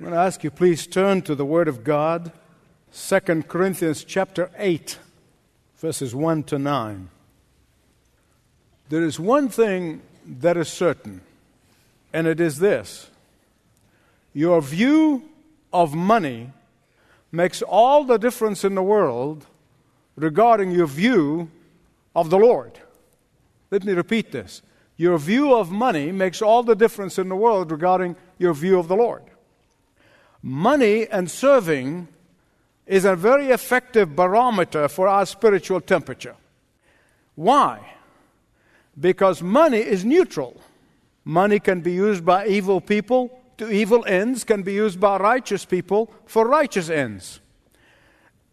I'm going to ask you please turn to the word of God, 2 Corinthians chapter 8, verses 1 to 9. There is one thing that is certain, and it is this. Your view of money makes all the difference in the world regarding your view of the Lord. Let me repeat this. Your view of money makes all the difference in the world regarding your view of the Lord. Money and serving is a very effective barometer for our spiritual temperature. Why? Because money is neutral. Money can be used by evil people to evil ends, can be used by righteous people for righteous ends.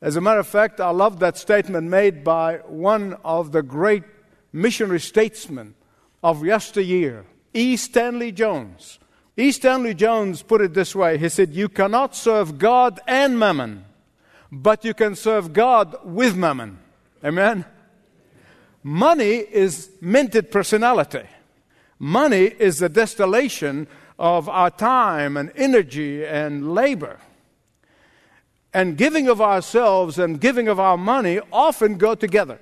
As a matter of fact, I love that statement made by one of the great missionary statesmen of yesteryear, E. Stanley Jones. E. Stanley Jones put it this way He said, You cannot serve God and mammon, but you can serve God with mammon. Amen? Money is minted personality. Money is the distillation of our time and energy and labor. And giving of ourselves and giving of our money often go together.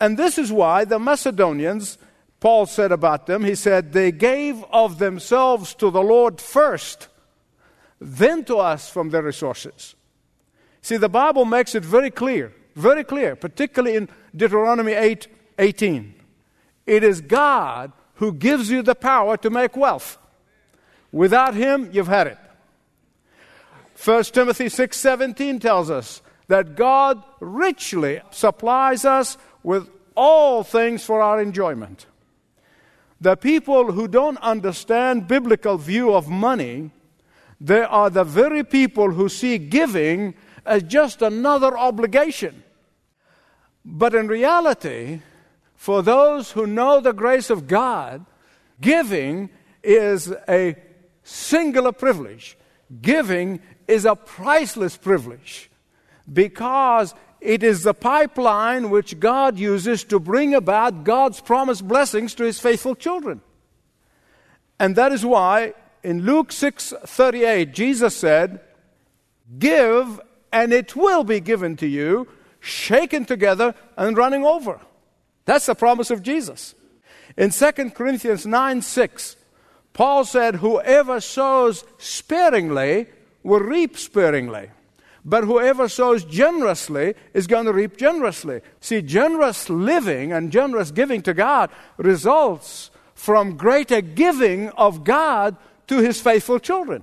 And this is why the Macedonians Paul said about them, he said, they gave of themselves to the Lord first, then to us from their resources. See, the Bible makes it very clear, very clear, particularly in Deuteronomy 8 18. It is God who gives you the power to make wealth. Without Him, you've had it. 1 Timothy 6 17 tells us that God richly supplies us with all things for our enjoyment. The people who don't understand biblical view of money, they are the very people who see giving as just another obligation. But in reality, for those who know the grace of God, giving is a singular privilege. Giving is a priceless privilege because it is the pipeline which God uses to bring about God's promised blessings to his faithful children. And that is why in Luke 6:38 Jesus said, "Give and it will be given to you, shaken together and running over." That's the promise of Jesus. In 2 Corinthians 9 6, Paul said, Whoever sows sparingly will reap sparingly. But whoever sows generously is going to reap generously. See, generous living and generous giving to God results from greater giving of God to his faithful children.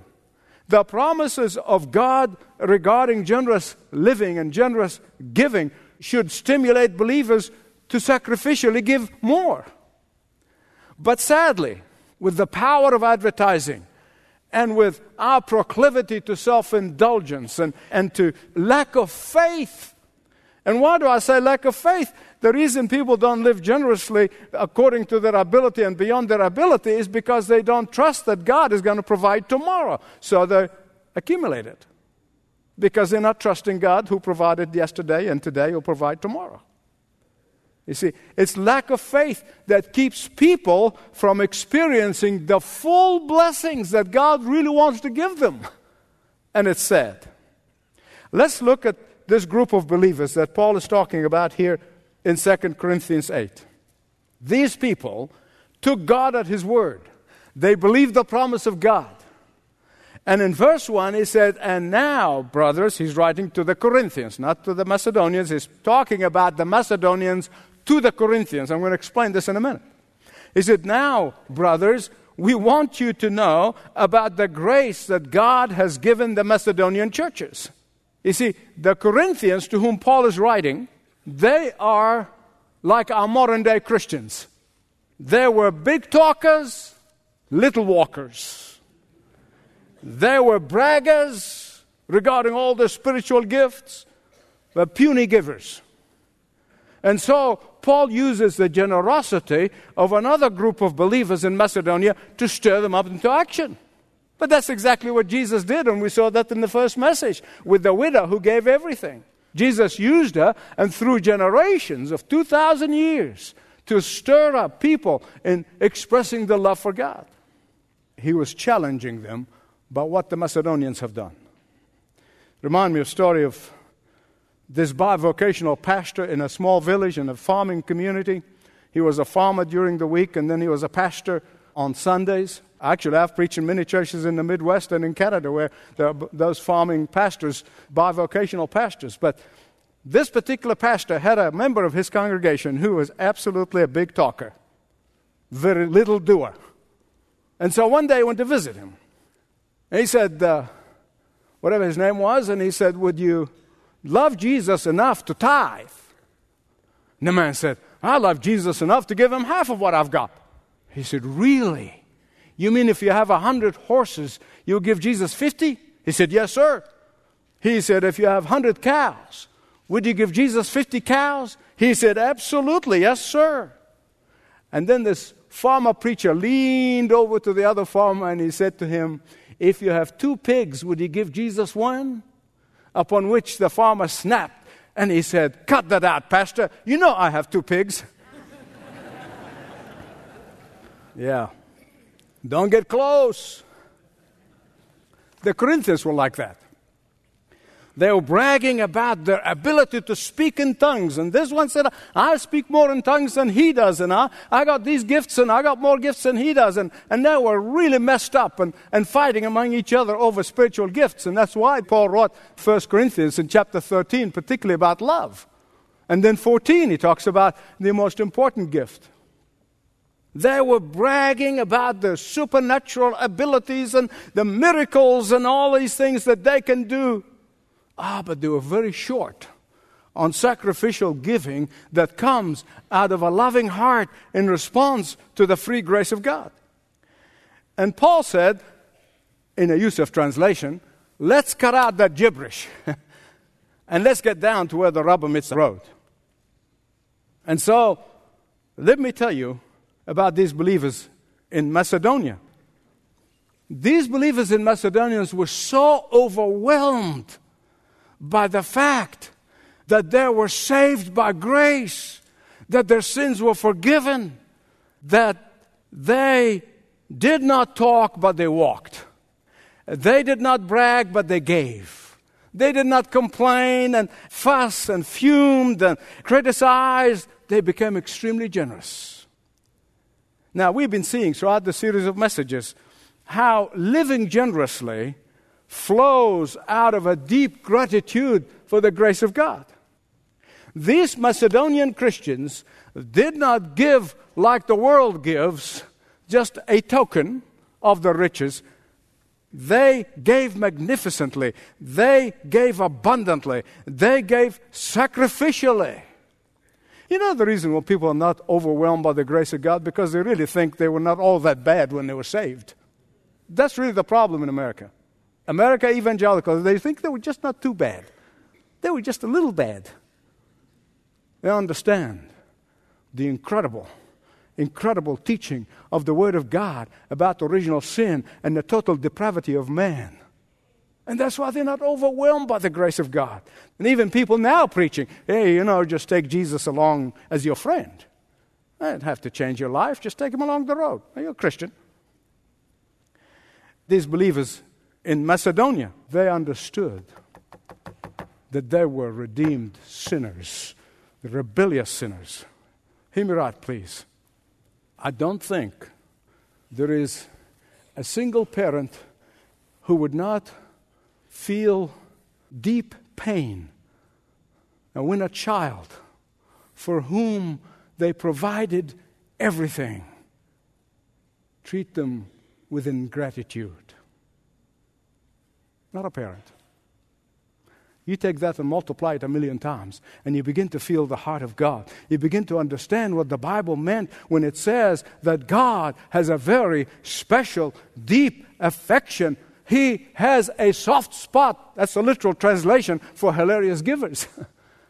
The promises of God regarding generous living and generous giving should stimulate believers to sacrificially give more. But sadly, with the power of advertising, and with our proclivity to self indulgence and, and to lack of faith. And why do I say lack of faith? The reason people don't live generously according to their ability and beyond their ability is because they don't trust that God is going to provide tomorrow. So they accumulate it. Because they're not trusting God who provided yesterday and today will provide tomorrow. You see, it's lack of faith that keeps people from experiencing the full blessings that God really wants to give them. And it's sad. Let's look at this group of believers that Paul is talking about here in 2 Corinthians 8. These people took God at his word, they believed the promise of God. And in verse 1, he said, And now, brothers, he's writing to the Corinthians, not to the Macedonians. He's talking about the Macedonians to the Corinthians. I'm going to explain this in a minute. He said, Now, brothers, we want you to know about the grace that God has given the Macedonian churches. You see, the Corinthians to whom Paul is writing, they are like our modern day Christians. They were big talkers, little walkers. They were braggers regarding all their spiritual gifts, but puny givers. And so Paul uses the generosity of another group of believers in Macedonia to stir them up into action. But that's exactly what Jesus did, and we saw that in the first message with the widow who gave everything. Jesus used her, and through generations of 2,000 years, to stir up people in expressing the love for God. He was challenging them about what the Macedonians have done. Remind me of a story of this bivocational pastor in a small village in a farming community. He was a farmer during the week, and then he was a pastor on Sundays. Actually, I've preached in many churches in the Midwest and in Canada where there are those farming pastors, bivocational pastors. But this particular pastor had a member of his congregation who was absolutely a big talker, very little doer. And so one day I went to visit him. And he said, uh, whatever his name was, and he said, Would you love Jesus enough to tithe? And the man said, I love Jesus enough to give him half of what I've got. He said, Really? You mean if you have a hundred horses, you'll give Jesus fifty? He said, Yes, sir. He said, If you have hundred cows, would you give Jesus fifty cows? He said, Absolutely, yes, sir. And then this farmer preacher leaned over to the other farmer and he said to him, If you have two pigs, would you give Jesus one? Upon which the farmer snapped and he said, Cut that out, Pastor. You know I have two pigs. yeah. Don't get close. The Corinthians were like that. They were bragging about their ability to speak in tongues. And this one said, I speak more in tongues than he does. And I, I got these gifts and I got more gifts than he does. And, and they were really messed up and, and fighting among each other over spiritual gifts. And that's why Paul wrote 1 Corinthians in chapter 13, particularly about love. And then 14, he talks about the most important gift. They were bragging about their supernatural abilities and the miracles and all these things that they can do. Ah, but they were very short on sacrificial giving that comes out of a loving heart in response to the free grace of God. And Paul said, in a Youssef translation, let's cut out that gibberish and let's get down to where the rubber meets the road. And so, let me tell you about these believers in Macedonia. These believers in Macedonia were so overwhelmed by the fact that they were saved by grace, that their sins were forgiven, that they did not talk, but they walked. They did not brag, but they gave. They did not complain and fuss and fumed and criticized. They became extremely generous. Now, we've been seeing throughout the series of messages how living generously flows out of a deep gratitude for the grace of God. These Macedonian Christians did not give like the world gives, just a token of the riches. They gave magnificently. They gave abundantly. They gave sacrificially. You know the reason why people are not overwhelmed by the grace of God? Because they really think they were not all that bad when they were saved. That's really the problem in America. America evangelicals, they think they were just not too bad. They were just a little bad. They understand the incredible, incredible teaching of the Word of God about original sin and the total depravity of man. And that's why they're not overwhelmed by the grace of God. And even people now preaching, hey, you know, just take Jesus along as your friend. Eh, I don't have to change your life, just take him along the road. Are you a Christian? These believers in Macedonia, they understood that they were redeemed sinners, rebellious sinners. Hear me right, please. I don't think there is a single parent who would not feel deep pain when a child for whom they provided everything treat them with ingratitude not a parent. You take that and multiply it a million times, and you begin to feel the heart of God. You begin to understand what the Bible meant when it says that God has a very special, deep affection. He has a soft spot. That's a literal translation for hilarious givers.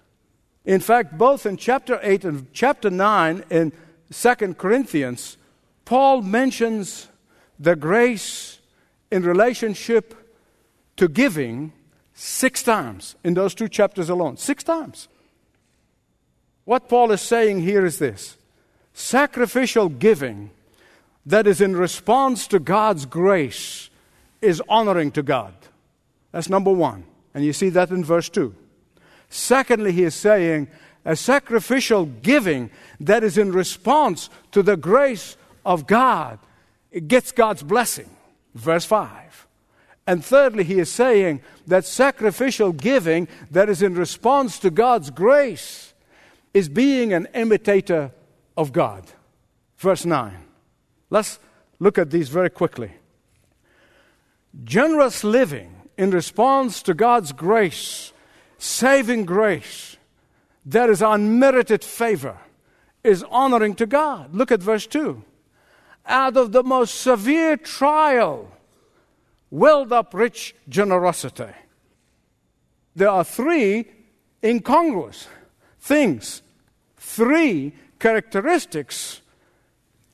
in fact, both in chapter 8 and chapter 9 in 2 Corinthians, Paul mentions the grace in relationship to giving six times in those two chapters alone. Six times. What Paul is saying here is this sacrificial giving that is in response to God's grace is honoring to God. That's number one. And you see that in verse 2. Secondly, he is saying a sacrificial giving that is in response to the grace of God. It gets God's blessing. Verse 5. And thirdly, he is saying that sacrificial giving that is in response to God's grace is being an imitator of God. Verse 9. Let's look at these very quickly. Generous living in response to God's grace, saving grace, that is unmerited favor, is honoring to God. Look at verse 2. Out of the most severe trial, welled up rich generosity. There are three incongruous things, three characteristics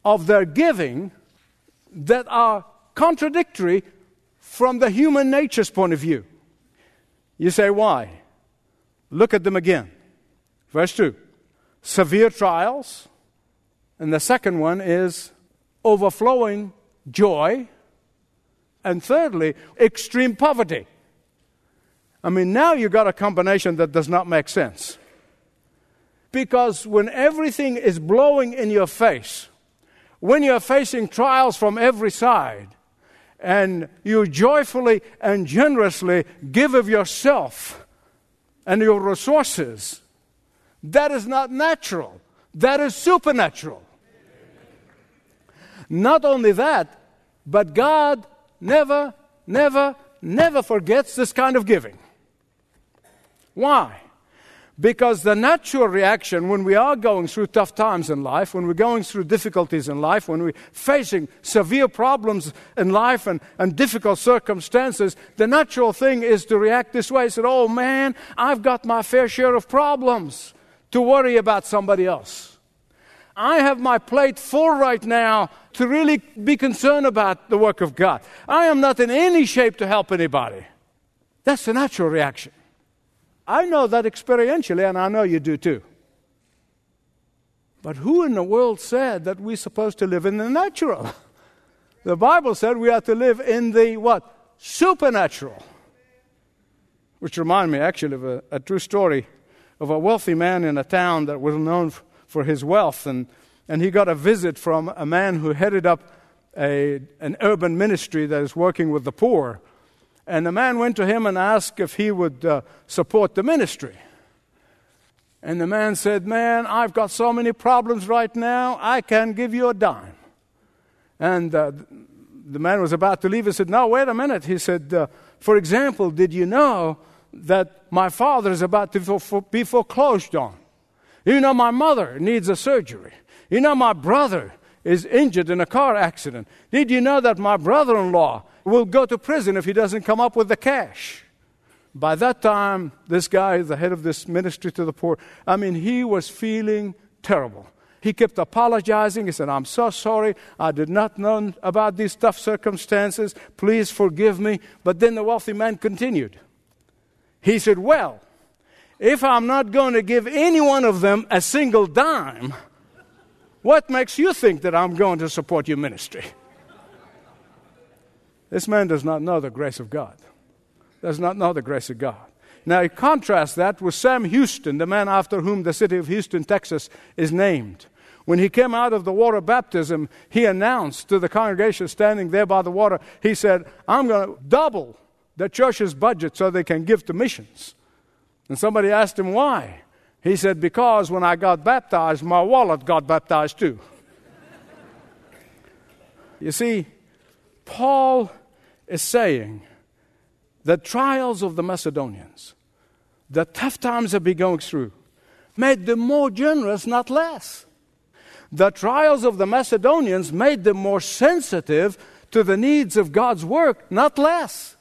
of their giving that are contradictory from the human nature's point of view. You say, why? Look at them again. Verse 2 severe trials, and the second one is overflowing joy, and thirdly, extreme poverty. I mean, now you've got a combination that does not make sense. Because when everything is blowing in your face, when you're facing trials from every side, and you joyfully and generously give of yourself and your resources, that is not natural. That is supernatural. Not only that, but God never, never, never forgets this kind of giving. Why? Because the natural reaction when we are going through tough times in life, when we're going through difficulties in life, when we're facing severe problems in life and, and difficult circumstances, the natural thing is to react this way. Say, oh man, I've got my fair share of problems to worry about somebody else. I have my plate full right now to really be concerned about the work of God. I am not in any shape to help anybody. That's the natural reaction. I know that experientially, and I know you do too. But who in the world said that we're supposed to live in the natural? The Bible said we are to live in the what? Supernatural. Which reminds me actually of a, a true story of a wealthy man in a town that was known f- for his wealth. And, and he got a visit from a man who headed up a, an urban ministry that is working with the poor. And the man went to him and asked if he would uh, support the ministry. And the man said, Man, I've got so many problems right now, I can't give you a dime. And uh, the man was about to leave. He said, No, wait a minute. He said, uh, For example, did you know that my father is about to be foreclosed on? You know, my mother needs a surgery. You know, my brother is injured in a car accident. Did you know that my brother in law will go to prison if he doesn't come up with the cash? By that time, this guy, the head of this ministry to the poor, I mean, he was feeling terrible. He kept apologizing. He said, I'm so sorry. I did not know about these tough circumstances. Please forgive me. But then the wealthy man continued. He said, Well, if I'm not going to give any one of them a single dime, what makes you think that I'm going to support your ministry? This man does not know the grace of God. Does not know the grace of God. Now, you contrast that with Sam Houston, the man after whom the city of Houston, Texas is named. When he came out of the water baptism, he announced to the congregation standing there by the water, he said, I'm going to double the church's budget so they can give to missions. And somebody asked him why. He said, Because when I got baptized, my wallet got baptized too. you see, Paul is saying the trials of the Macedonians, the tough times they've been going through, made them more generous, not less. The trials of the Macedonians made them more sensitive to the needs of God's work, not less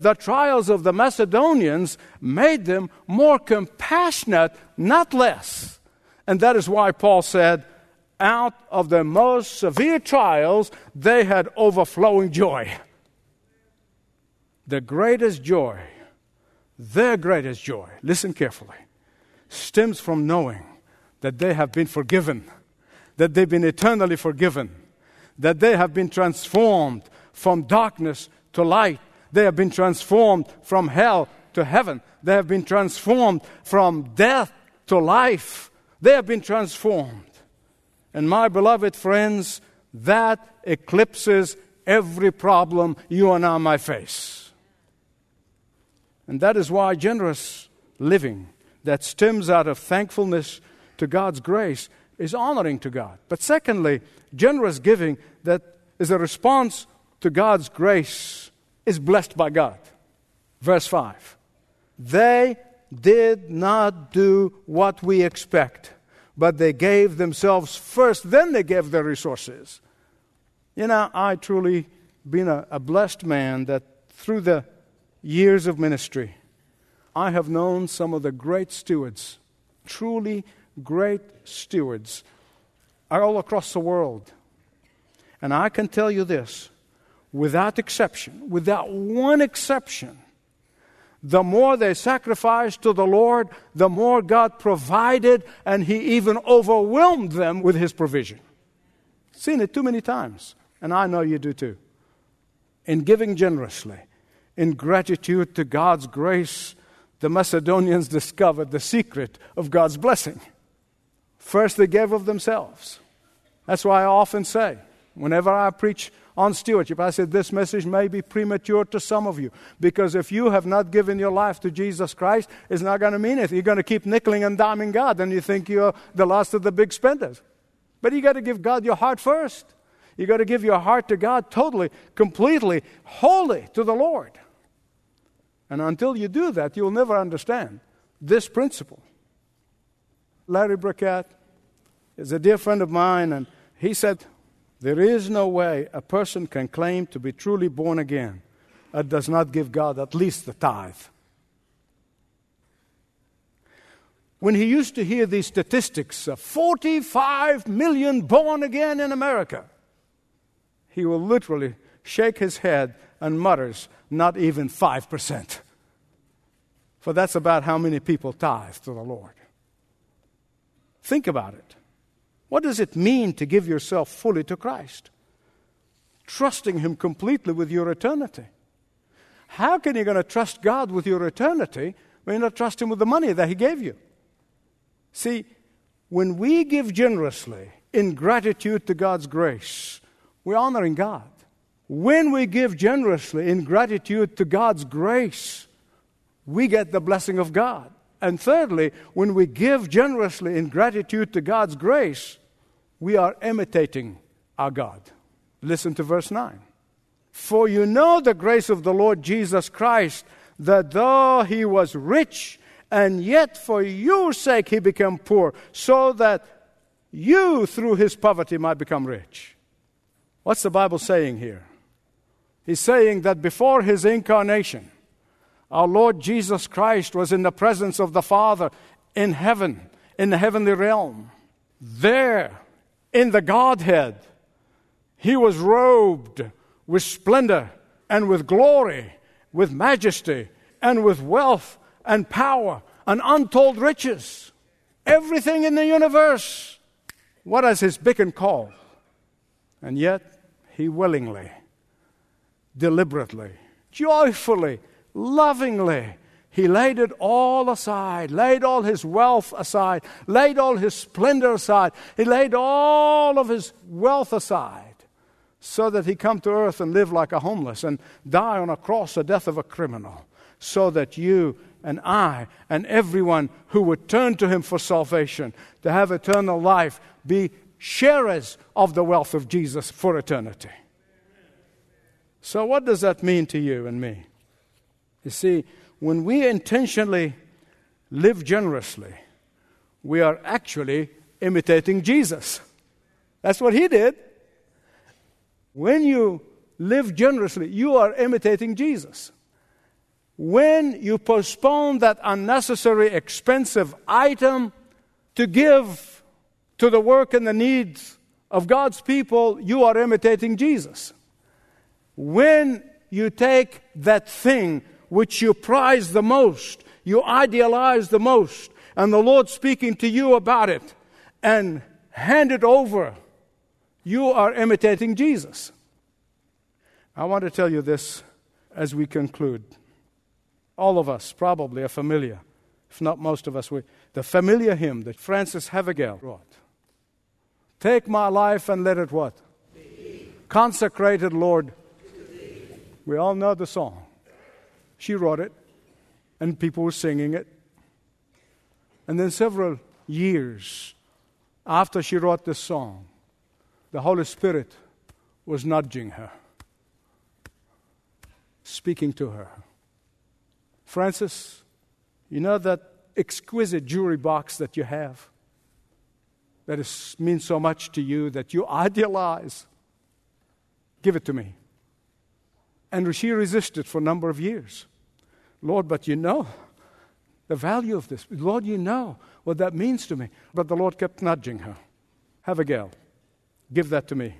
the trials of the Macedonians made them more compassionate, not less. And that is why Paul said, out of the most severe trials, they had overflowing joy. The greatest joy, their greatest joy, listen carefully, stems from knowing that they have been forgiven, that they've been eternally forgiven, that they have been transformed from darkness to light. They have been transformed from hell to heaven. They have been transformed from death to life. They have been transformed. And my beloved friends, that eclipses every problem you and I might face. And that is why generous living that stems out of thankfulness to God's grace is honoring to God. But secondly, generous giving that is a response to God's grace is blessed by God. Verse 5. They did not do what we expect, but they gave themselves first, then they gave their resources. You know, I truly been a, a blessed man that through the years of ministry, I have known some of the great stewards, truly great stewards, all across the world. And I can tell you this without exception, without one exception, the more they sacrificed to the Lord, the more God provided, and He even overwhelmed them with His provision. Seen it too many times, and I know you do too. In giving generously, in gratitude to God's grace, the Macedonians discovered the secret of God's blessing. First, they gave of themselves. That's why I often say, whenever I preach on stewardship. I said, This message may be premature to some of you because if you have not given your life to Jesus Christ, it's not going to mean anything. You're going to keep nickeling and diming God, and you think you're the last of the big spenders. But you got to give God your heart first. You got to give your heart to God totally, completely, wholly to the Lord. And until you do that, you'll never understand this principle. Larry Burkett is a dear friend of mine, and he said, there is no way a person can claim to be truly born again that does not give God at least the tithe. When he used to hear these statistics uh, 45 million born again in America, he will literally shake his head and mutters, Not even 5%. For that's about how many people tithe to the Lord. Think about it. What does it mean to give yourself fully to Christ? Trusting Him completely with your eternity. How can you going to trust God with your eternity when you're not trust Him with the money that He gave you? See, when we give generously in gratitude to God's grace, we're honoring God. When we give generously in gratitude to God's grace, we get the blessing of God. And thirdly, when we give generously in gratitude to God's grace, we are imitating our God. Listen to verse 9. For you know the grace of the Lord Jesus Christ, that though he was rich, and yet for your sake he became poor, so that you through his poverty might become rich. What's the Bible saying here? He's saying that before his incarnation, our Lord Jesus Christ was in the presence of the Father in heaven, in the heavenly realm. There, in the Godhead, he was robed with splendor and with glory, with majesty and with wealth and power and untold riches. Everything in the universe. What is his beck and call? And yet, he willingly, deliberately, joyfully lovingly, he laid it all aside, laid all his wealth aside, laid all his splendor aside. He laid all of his wealth aside so that he come to earth and live like a homeless and die on a cross the death of a criminal so that you and I and everyone who would turn to him for salvation to have eternal life be sharers of the wealth of Jesus for eternity. So what does that mean to you and me? You see, when we intentionally live generously, we are actually imitating Jesus. That's what he did. When you live generously, you are imitating Jesus. When you postpone that unnecessary, expensive item to give to the work and the needs of God's people, you are imitating Jesus. When you take that thing which you prize the most, you idealize the most, and the Lord speaking to you about it, and hand it over, you are imitating Jesus. I want to tell you this as we conclude. All of us probably are familiar, if not most of us, with the familiar hymn that Frances Havergal wrote. Take my life and let it what? Consecrated, Lord. We all know the song. She wrote it, and people were singing it. And then several years after she wrote this song, the Holy Spirit was nudging her, speaking to her. Frances, you know that exquisite jewelry box that you have that is, means so much to you that you idealize? Give it to me. And she resisted for a number of years. Lord, but you know the value of this. Lord, you know what that means to me. But the Lord kept nudging her. Havergal. Give that to me.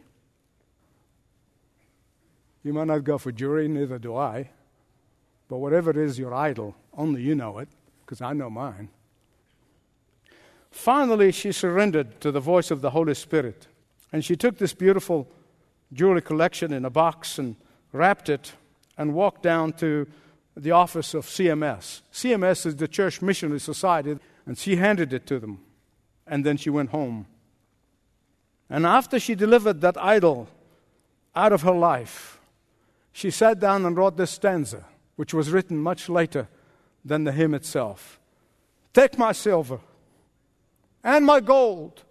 You might not go for jewelry, neither do I. But whatever it is your idol, only you know it, because I know mine. Finally, she surrendered to the voice of the Holy Spirit. And she took this beautiful jewelry collection in a box and wrapped it and walked down to the office of CMS. CMS is the Church Missionary Society, and she handed it to them. And then she went home. And after she delivered that idol out of her life, she sat down and wrote this stanza, which was written much later than the hymn itself. Take my silver and my gold,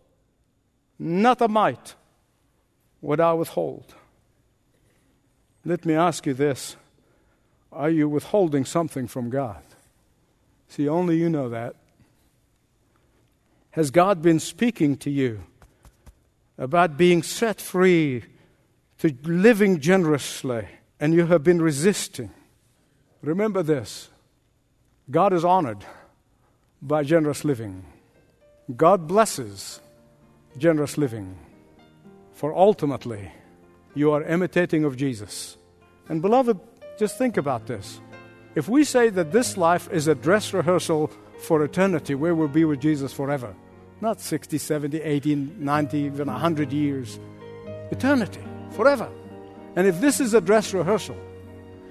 not a mite would I withhold. Let me ask you this are you withholding something from God? See, only you know that. Has God been speaking to you about being set free to living generously and you have been resisting? Remember this God is honored by generous living. God blesses generous living, for ultimately you are imitating of Jesus. And beloved, just think about this. If we say that this life is a dress rehearsal for eternity, where we'll be with Jesus forever, not 60, 70, 80, 90, even 100 years, eternity, forever. And if this is a dress rehearsal,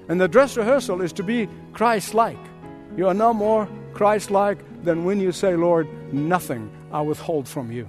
and the dress rehearsal is to be Christ like, you are no more Christ like than when you say, Lord, nothing I withhold from you.